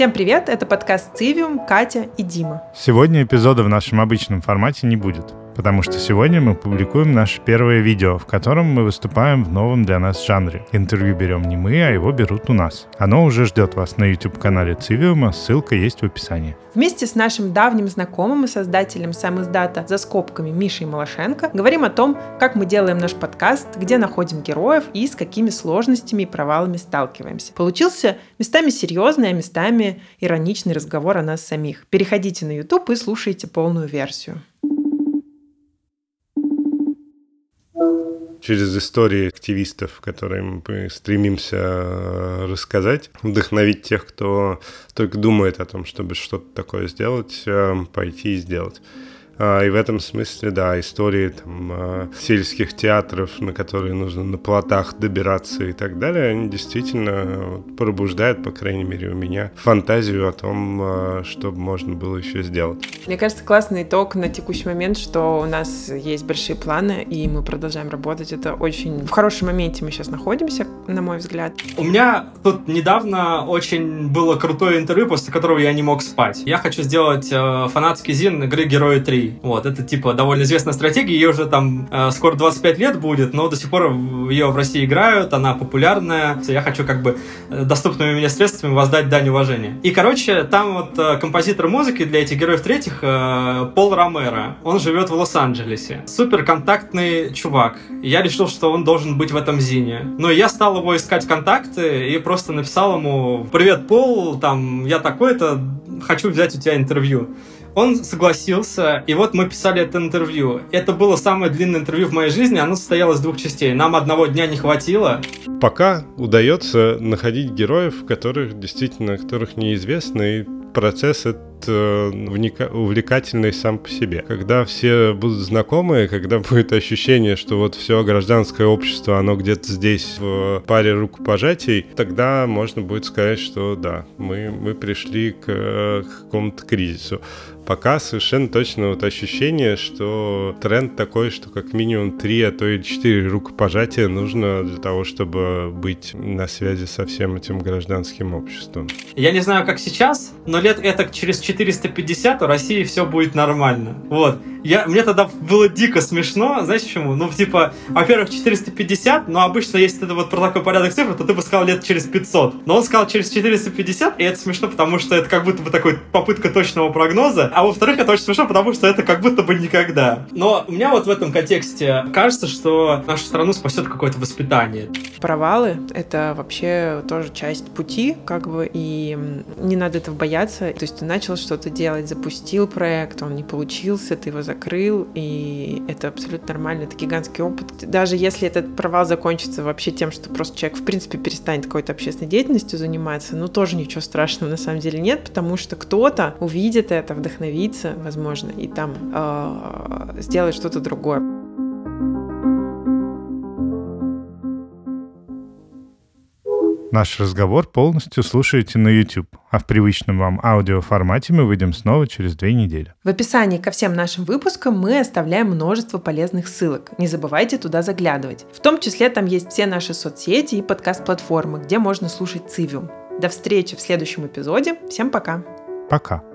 Всем привет, это подкаст «Цивиум», Катя и Дима. Сегодня эпизода в нашем обычном формате не будет потому что сегодня мы публикуем наше первое видео, в котором мы выступаем в новом для нас жанре. Интервью берем не мы, а его берут у нас. Оно уже ждет вас на YouTube-канале Цивиума, ссылка есть в описании. Вместе с нашим давним знакомым и создателем сам издата «За скобками» Мишей Малашенко говорим о том, как мы делаем наш подкаст, где находим героев и с какими сложностями и провалами сталкиваемся. Получился местами серьезный, а местами ироничный разговор о нас самих. Переходите на YouTube и слушайте полную версию. Через истории активистов, которые мы стремимся рассказать, вдохновить тех, кто только думает о том, чтобы что-то такое сделать, э, пойти и сделать. А, и в этом смысле, да, истории там, а, сельских театров, на которые нужно на плотах добираться и так далее, они действительно пробуждают, по крайней мере, у меня фантазию о том, а, что можно было еще сделать. Мне кажется, классный итог на текущий момент, что у нас есть большие планы, и мы продолжаем работать. Это очень в хорошем моменте мы сейчас находимся, на мой взгляд. У меня тут недавно очень было крутое интервью, после которого я не мог спать. Я хочу сделать э, фанатский зин игры Герои 3. Вот, это типа довольно известная стратегия, ей уже там э, скоро 25 лет будет, но до сих пор ее в России играют, она популярная. Я хочу как бы э, доступными мне средствами воздать дань уважения. И, короче, там вот э, композитор музыки для этих героев третьих э, Пол Ромеро. Он живет в Лос-Анджелесе. Супер контактный чувак. Я решил, что он должен быть в этом зине. Но я стал его искать контакты и просто написал ему «Привет, Пол, там, я такой-то, хочу взять у тебя интервью». Он согласился, и вот мы писали это интервью. Это было самое длинное интервью в моей жизни, оно состояло из двух частей. Нам одного дня не хватило. Пока удается находить героев, которых действительно, которых неизвестно, и процесс этот увлекательный сам по себе. Когда все будут знакомы, когда будет ощущение, что вот все гражданское общество, оно где-то здесь в паре рукопожатий, тогда можно будет сказать, что да, мы, мы пришли к, к какому-то кризису пока совершенно точно вот ощущение, что тренд такой, что как минимум три, а то и четыре рукопожатия нужно для того, чтобы быть на связи со всем этим гражданским обществом. Я не знаю, как сейчас, но лет это через 450 у России все будет нормально. Вот. Я, мне тогда было дико смешно, знаете почему? Ну, типа, во-первых, 450, но обычно, если это вот про такой порядок цифр, то ты бы сказал лет через 500. Но он сказал через 450, и это смешно, потому что это как будто бы такой попытка точного прогноза, а во-вторых, это очень смешно, потому что это как будто бы никогда. Но у меня вот в этом контексте кажется, что нашу страну спасет какое-то воспитание. Провалы — это вообще тоже часть пути, как бы, и не надо этого бояться. То есть ты начал что-то делать, запустил проект, он не получился, ты его закрыл, и это абсолютно нормально, это гигантский опыт. Даже если этот провал закончится вообще тем, что просто человек, в принципе, перестанет какой-то общественной деятельностью заниматься, ну, тоже ничего страшного на самом деле нет, потому что кто-то увидит это, вдохновится, возможно, и там э, сделает что-то другое. Наш разговор полностью слушайте на YouTube, а в привычном вам аудиоформате мы выйдем снова через две недели. В описании ко всем нашим выпускам мы оставляем множество полезных ссылок. Не забывайте туда заглядывать. В том числе там есть все наши соцсети и подкаст-платформы, где можно слушать Цивиум. До встречи в следующем эпизоде. Всем пока. Пока.